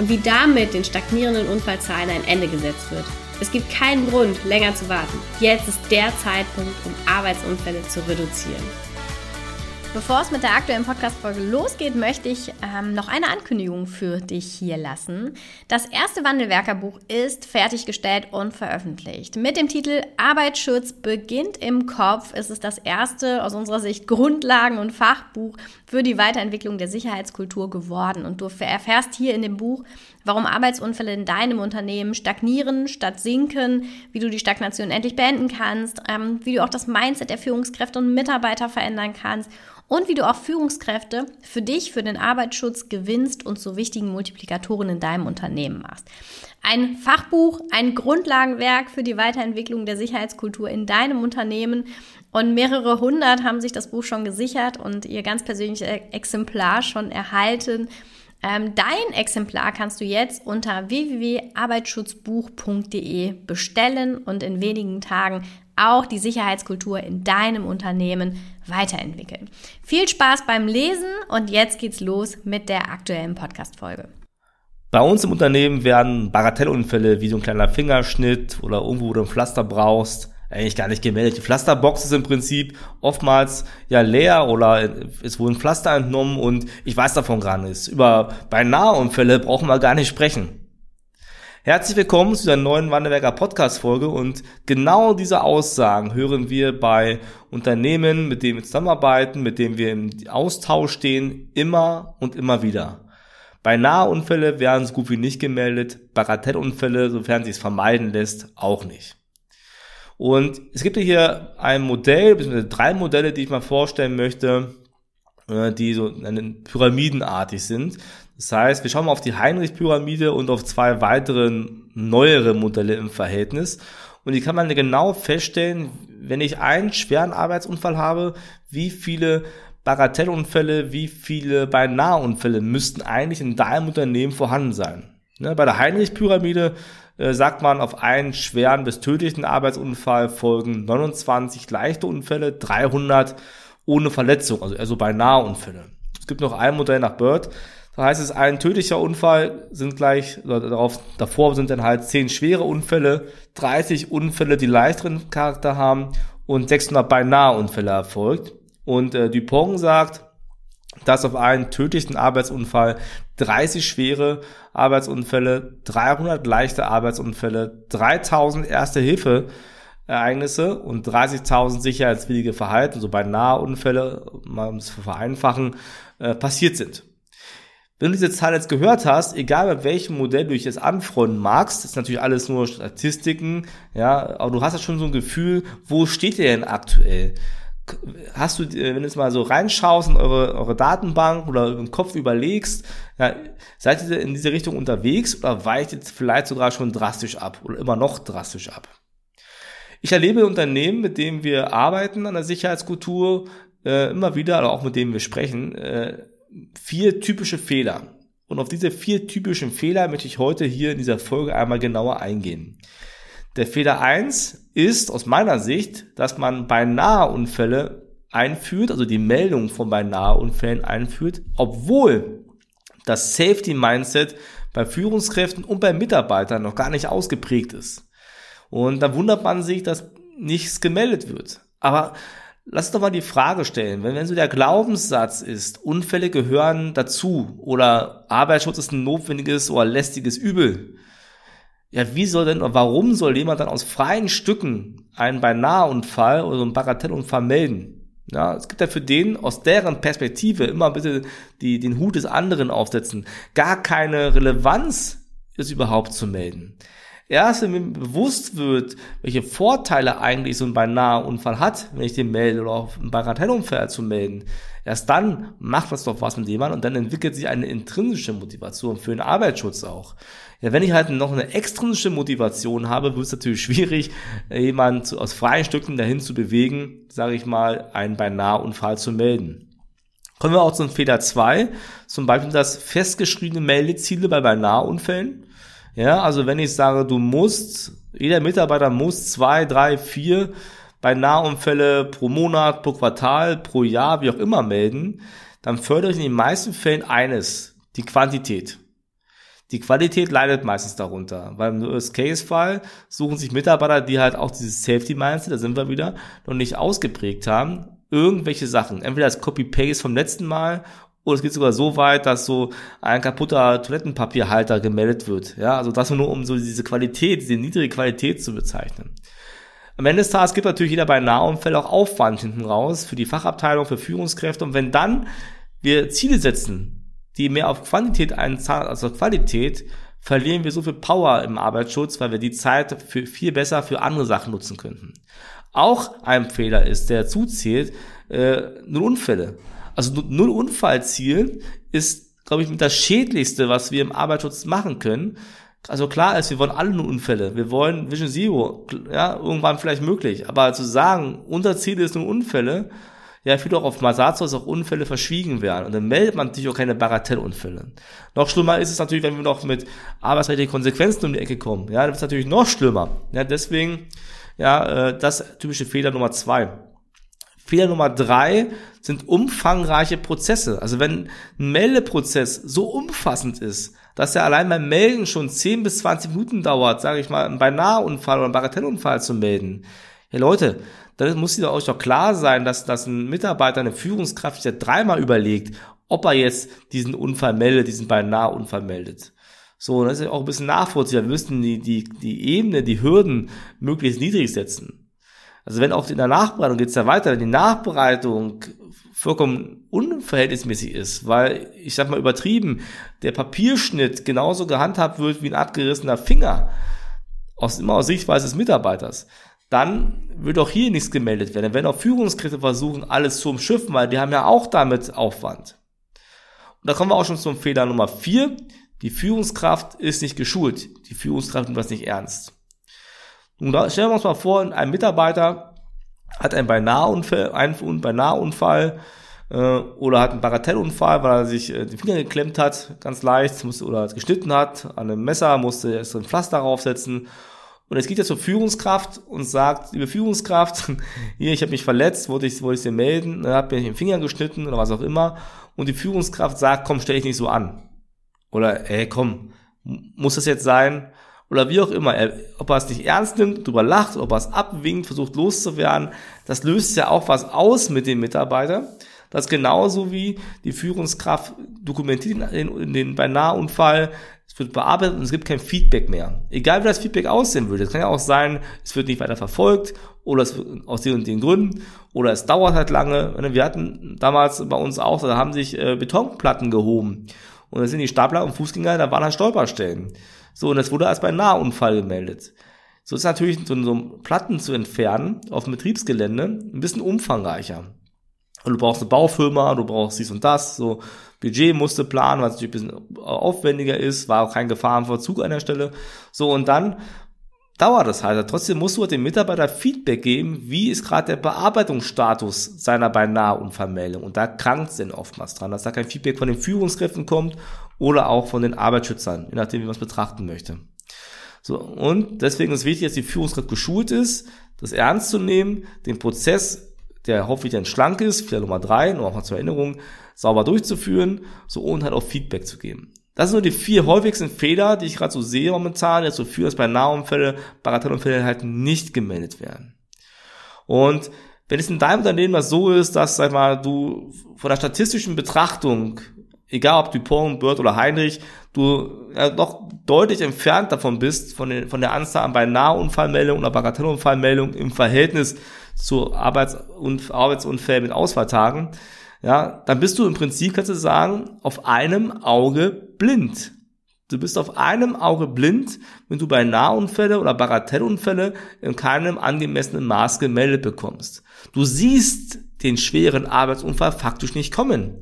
und wie damit den stagnierenden Unfallzahlen ein Ende gesetzt wird. Es gibt keinen Grund, länger zu warten. Jetzt ist der Zeitpunkt, um Arbeitsunfälle zu reduzieren. Bevor es mit der aktuellen Podcast-Folge losgeht, möchte ich ähm, noch eine Ankündigung für dich hier lassen. Das erste Wandelwerkerbuch ist fertiggestellt und veröffentlicht. Mit dem Titel Arbeitsschutz beginnt im Kopf ist es das erste aus unserer Sicht Grundlagen- und Fachbuch für die Weiterentwicklung der Sicherheitskultur geworden. Und du erfährst hier in dem Buch, warum Arbeitsunfälle in deinem Unternehmen stagnieren statt sinken, wie du die Stagnation endlich beenden kannst, ähm, wie du auch das Mindset der Führungskräfte und Mitarbeiter verändern kannst und wie du auch Führungskräfte für dich, für den Arbeitsschutz gewinnst und zu wichtigen Multiplikatoren in deinem Unternehmen machst. Ein Fachbuch, ein Grundlagenwerk für die Weiterentwicklung der Sicherheitskultur in deinem Unternehmen. Und mehrere hundert haben sich das Buch schon gesichert und ihr ganz persönliches Exemplar schon erhalten. Ähm, dein Exemplar kannst du jetzt unter www.arbeitsschutzbuch.de bestellen und in wenigen Tagen auch die Sicherheitskultur in deinem Unternehmen weiterentwickeln. Viel Spaß beim Lesen und jetzt geht's los mit der aktuellen Podcast-Folge. Bei uns im Unternehmen werden Bagatellunfälle wie so ein kleiner Fingerschnitt oder irgendwo, wo du ein Pflaster brauchst, eigentlich gar nicht gemeldet. Die Pflasterbox ist im Prinzip oftmals ja leer oder es wurde ein Pflaster entnommen und ich weiß davon gar nichts. Über beinahe Unfälle brauchen wir gar nicht sprechen. Herzlich willkommen zu der neuen Wanderwerker Podcast Folge und genau diese Aussagen hören wir bei Unternehmen, mit denen wir zusammenarbeiten, mit denen wir im Austausch stehen, immer und immer wieder. Bei Nahunfälle werden so gut wie nicht gemeldet, Bagatellunfälle, sofern sich es vermeiden lässt, auch nicht. Und es gibt hier ein Modell, beziehungsweise drei Modelle, die ich mal vorstellen möchte, äh, die so pyramidenartig sind. Das heißt, wir schauen mal auf die Heinrich-Pyramide und auf zwei weitere neuere Modelle im Verhältnis. Und die kann man genau feststellen, wenn ich einen schweren Arbeitsunfall habe, wie viele Bagatellunfälle, wie viele Beinaheunfälle müssten eigentlich in deinem Unternehmen vorhanden sein. Ne, bei der Heinrich-Pyramide äh, sagt man, auf einen schweren bis tödlichen Arbeitsunfall folgen 29 leichte Unfälle, 300 ohne Verletzung, also eher so Beinaheunfälle. Es gibt noch ein Modell nach Bird, da heißt es, ein tödlicher Unfall sind gleich, darauf, davor sind dann halt 10 schwere Unfälle, 30 Unfälle, die leichteren Charakter haben und 600 beinahe Unfälle erfolgt. Und äh, Dupont sagt, dass auf einen tödlichen Arbeitsunfall 30 schwere Arbeitsunfälle, 300 leichte Arbeitsunfälle, 3000 erste Hilfe Ereignisse und 30.000 sicherheitswillige Verhalten, so bei Nahunfälle, um es zu vereinfachen, äh, passiert sind. Wenn du diese Zahl jetzt gehört hast, egal mit welchem Modell du dich jetzt anfreunden magst, ist natürlich alles nur Statistiken, ja, aber du hast ja schon so ein Gefühl, wo steht ihr denn aktuell? Hast du, äh, wenn du jetzt mal so reinschaust in eure, eure Datenbank oder im Kopf überlegst, ja, seid ihr in diese Richtung unterwegs oder weicht jetzt vielleicht sogar schon drastisch ab oder immer noch drastisch ab? Ich erlebe Unternehmen, mit denen wir arbeiten an der Sicherheitskultur, äh, immer wieder, aber auch mit denen wir sprechen, äh, vier typische Fehler. Und auf diese vier typischen Fehler möchte ich heute hier in dieser Folge einmal genauer eingehen. Der Fehler eins ist aus meiner Sicht, dass man beinahe Unfälle einführt, also die Meldung von beinahe Unfällen einführt, obwohl das Safety Mindset bei Führungskräften und bei Mitarbeitern noch gar nicht ausgeprägt ist. Und da wundert man sich, dass nichts gemeldet wird. Aber lass doch mal die Frage stellen, wenn, wenn so der Glaubenssatz ist, Unfälle gehören dazu oder Arbeitsschutz ist ein notwendiges oder lästiges Übel, ja, wie soll denn, oder warum soll jemand dann aus freien Stücken einen Beinaheunfall oder einen Bagatellunfall melden? Ja, es gibt ja für den aus deren Perspektive immer bitte die, den Hut des anderen aufsetzen. Gar keine Relevanz, es überhaupt zu melden. Erst wenn mir bewusst wird, welche Vorteile eigentlich so ein beinahe Unfall hat, wenn ich den melde oder auch ein Bagatellunfall zu melden, erst dann macht das doch was mit jemandem und dann entwickelt sich eine intrinsische Motivation für den Arbeitsschutz auch. Ja, wenn ich halt noch eine extrinsische Motivation habe, wird es natürlich schwierig, jemanden aus freien Stücken dahin zu bewegen, sage ich mal, einen beinahe Unfall zu melden. Kommen wir auch zum Fehler 2, zum Beispiel das festgeschriebene Meldeziele bei Beinaheunfällen. Ja, also wenn ich sage, du musst, jeder Mitarbeiter muss zwei, drei, vier Beinaheunfälle pro Monat, pro Quartal, pro Jahr, wie auch immer melden, dann fördere ich in den meisten Fällen eines, die Quantität. Die Qualität leidet meistens darunter, weil im Worst-Case-Fall suchen sich Mitarbeiter, die halt auch dieses Safety-Mindset, da sind wir wieder, noch nicht ausgeprägt haben, irgendwelche Sachen. Entweder als Copy-Paste vom letzten Mal oder es geht sogar so weit, dass so ein kaputter Toilettenpapierhalter gemeldet wird. Ja, also das nur um so diese Qualität, diese niedrige Qualität zu bezeichnen. Am Ende des Tages gibt natürlich jeder bei Nahunfällen auch Aufwand hinten raus für die Fachabteilung, für Führungskräfte. Und wenn dann wir Ziele setzen, die mehr auf Quantität einzahlen als auf Qualität, verlieren wir so viel Power im Arbeitsschutz, weil wir die Zeit für viel besser für andere Sachen nutzen könnten auch ein Fehler ist, der zuzählt, äh, null Unfälle. Also null Unfallziel ist, glaube ich, mit das Schädlichste, was wir im Arbeitsschutz machen können. Also klar ist, wir wollen alle nur Unfälle. Wir wollen Vision Zero, ja, irgendwann vielleicht möglich. Aber zu sagen, unser Ziel ist nur Unfälle, ja, führt auch auf Masatzo, dass auch Unfälle verschwiegen werden. Und dann meldet man natürlich auch keine Bagatellunfälle. Noch schlimmer ist es natürlich, wenn wir noch mit arbeitsrechtlichen Konsequenzen um die Ecke kommen. Ja, das ist natürlich noch schlimmer. Ja, deswegen, ja, äh, das typische Fehler Nummer zwei. Fehler Nummer drei sind umfangreiche Prozesse. Also wenn ein Meldeprozess so umfassend ist, dass er allein beim Melden schon 10 bis 20 Minuten dauert, sage ich mal, einen Beinaheunfall oder einen Bagatellunfall zu melden. Ja Leute, dann muss dir euch doch klar sein, dass, dass ein Mitarbeiter, eine Führungskraft sich ja dreimal überlegt, ob er jetzt diesen Unfall meldet, diesen Beinaheunfall meldet. So, das ist ja auch ein bisschen nachvollziehbar. Wir müssen die, die, die Ebene, die Hürden möglichst niedrig setzen. Also wenn auch in der Nachbereitung geht es ja weiter, wenn die Nachbereitung vollkommen unverhältnismäßig ist, weil, ich sag mal übertrieben, der Papierschnitt genauso gehandhabt wird wie ein abgerissener Finger, aus, immer aus Sichtweise des Mitarbeiters, dann wird auch hier nichts gemeldet werden. Werden auch Führungskräfte versuchen, alles zu umschiffen, weil die haben ja auch damit Aufwand. Und da kommen wir auch schon zum Fehler Nummer vier. Die Führungskraft ist nicht geschult. Die Führungskraft nimmt das nicht ernst. Da stellen wir uns mal vor, ein Mitarbeiter hat einen Beinaheunfall, einen Beinaheunfall äh, oder hat einen Bagatellunfall, weil er sich äh, den Finger geklemmt hat, ganz leicht, musste, oder geschnitten hat, an einem Messer, musste erst ein Pflaster draufsetzen. Und jetzt geht er zur Führungskraft und sagt, liebe Führungskraft, hier, ich habe mich verletzt, wollte ich, wollte ich dir melden, habe mir den Finger geschnitten oder was auch immer. Und die Führungskraft sagt, komm, stell dich nicht so an. Oder, ey, komm, muss das jetzt sein? Oder wie auch immer, er, ob er es nicht ernst nimmt, drüber lacht, ob er es abwinkt, versucht loszuwerden, das löst ja auch was aus mit dem Mitarbeiter. Das genauso wie die Führungskraft dokumentiert in, in den Beinaheunfall, es wird bearbeitet und es gibt kein Feedback mehr. Egal wie das Feedback aussehen würde. Es kann ja auch sein, es wird nicht weiter verfolgt oder es wird aus den und den Gründen oder es dauert halt lange. Wir hatten damals bei uns auch, da haben sich äh, Betonplatten gehoben und dann sind die Stapler und Fußgänger, da waren halt Stolperstellen. So, und das wurde als bei Nahunfall gemeldet. So ist natürlich so, so Platten zu entfernen auf dem Betriebsgelände ein bisschen umfangreicher. Und du brauchst eine Baufirma, du brauchst dies und das, so Budget musste planen, was natürlich ein bisschen aufwendiger ist, war auch kein Gefahrenverzug an der Stelle. So, und dann dauert das halt. Trotzdem musst du dem Mitarbeiter Feedback geben, wie ist gerade der Bearbeitungsstatus seiner beinahe Unfallmeldung. Und da krankt es denn oftmals dran, dass da kein Feedback von den Führungskräften kommt oder auch von den Arbeitsschützern, je nachdem, wie man es betrachten möchte. So, und deswegen ist wichtig, dass die Führungskraft geschult ist, das ernst zu nehmen, den Prozess, der hoffentlich dann schlank ist, Fehler Nummer drei, nur auch mal zur Erinnerung, sauber durchzuführen, so und halt auch Feedback zu geben. Das sind nur die vier häufigsten Fehler, die ich gerade so sehe momentan, die dazu führen, dass bei Nahunfälle, Bagatellunfälle halt nicht gemeldet werden. Und wenn es in deinem Unternehmen mal so ist, dass, sag mal, du von der statistischen Betrachtung, egal ob Dupont, Bird oder Heinrich, du ja, doch deutlich entfernt davon bist, von, den, von der Anzahl an bei Nahunfallmeldungen oder Bagatellunfallmeldungen im Verhältnis zu Arbeits- und Arbeitsunfällen mit，ja, dann bist du im Prinzip, kannst du sagen, auf einem Auge blind. Du bist auf einem Auge blind, wenn du bei Nahunfälle oder Bagatellunfälle in keinem angemessenen Maß gemeldet bekommst. Du siehst den schweren Arbeitsunfall faktisch nicht kommen.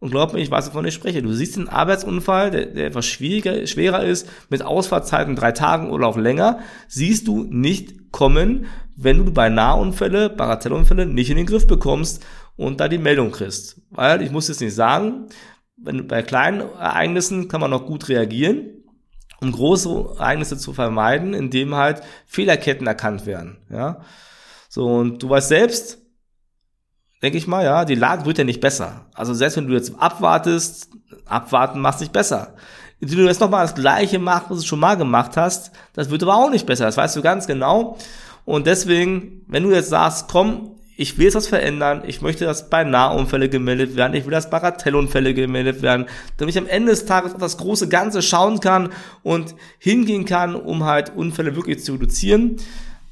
Und glaub mir, ich weiß, wovon ich spreche. Du siehst den Arbeitsunfall, der, der etwas schwieriger, schwerer ist, mit Ausfallzeiten drei Tagen oder auch länger, siehst du nicht kommen, wenn du bei Nahunfälle, Bagatellunfälle nicht in den Griff bekommst und da die Meldung kriegst. Weil, ich muss jetzt nicht sagen, wenn, bei kleinen Ereignissen kann man noch gut reagieren, um große Ereignisse zu vermeiden, indem halt Fehlerketten erkannt werden. Ja, so und du weißt selbst, denke ich mal, ja, die Lage wird ja nicht besser. Also selbst wenn du jetzt abwartest, abwarten macht nicht besser. Wenn du jetzt nochmal das Gleiche machst, was du schon mal gemacht hast, das wird aber auch nicht besser. Das weißt du ganz genau. Und deswegen, wenn du jetzt sagst, komm, ich will jetzt was verändern, ich möchte, dass bei Nahunfälle gemeldet werden, ich will, dass Bagatellunfälle gemeldet werden, damit ich am Ende des Tages auf das große Ganze schauen kann und hingehen kann, um halt Unfälle wirklich zu reduzieren,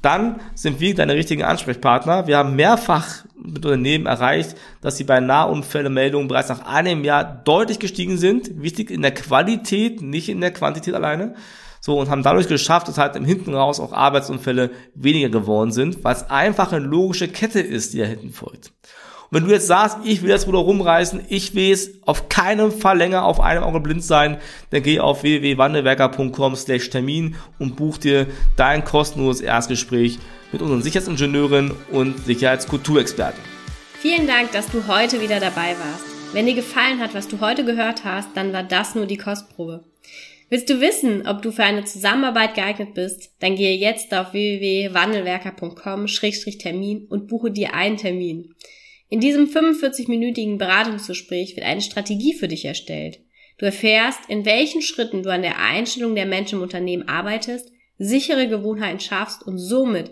dann sind wir deine richtigen Ansprechpartner. Wir haben mehrfach mit Unternehmen erreicht, dass sie bei Nahunfälle-Meldungen bereits nach einem Jahr deutlich gestiegen sind. Wichtig in der Qualität, nicht in der Quantität alleine. So, und haben dadurch geschafft, dass halt im Hinten raus auch Arbeitsunfälle weniger geworden sind, weil es einfach eine logische Kette ist, die da hinten folgt. Und wenn du jetzt sagst, ich will das Ruder rumreißen, ich will es auf keinen Fall länger auf einem Auge blind sein, dann geh auf www.wandelwerker.com slash Termin und buch dir dein kostenloses Erstgespräch mit unseren Sicherheitsingenieuren und Sicherheitskulturexperten. Vielen Dank, dass du heute wieder dabei warst. Wenn dir gefallen hat, was du heute gehört hast, dann war das nur die Kostprobe. Willst du wissen, ob du für eine Zusammenarbeit geeignet bist? Dann gehe jetzt auf www.wandelwerker.com-termin und buche dir einen Termin. In diesem 45-minütigen Beratungsgespräch wird eine Strategie für dich erstellt. Du erfährst, in welchen Schritten du an der Einstellung der Menschen im Unternehmen arbeitest, sichere Gewohnheiten schaffst und somit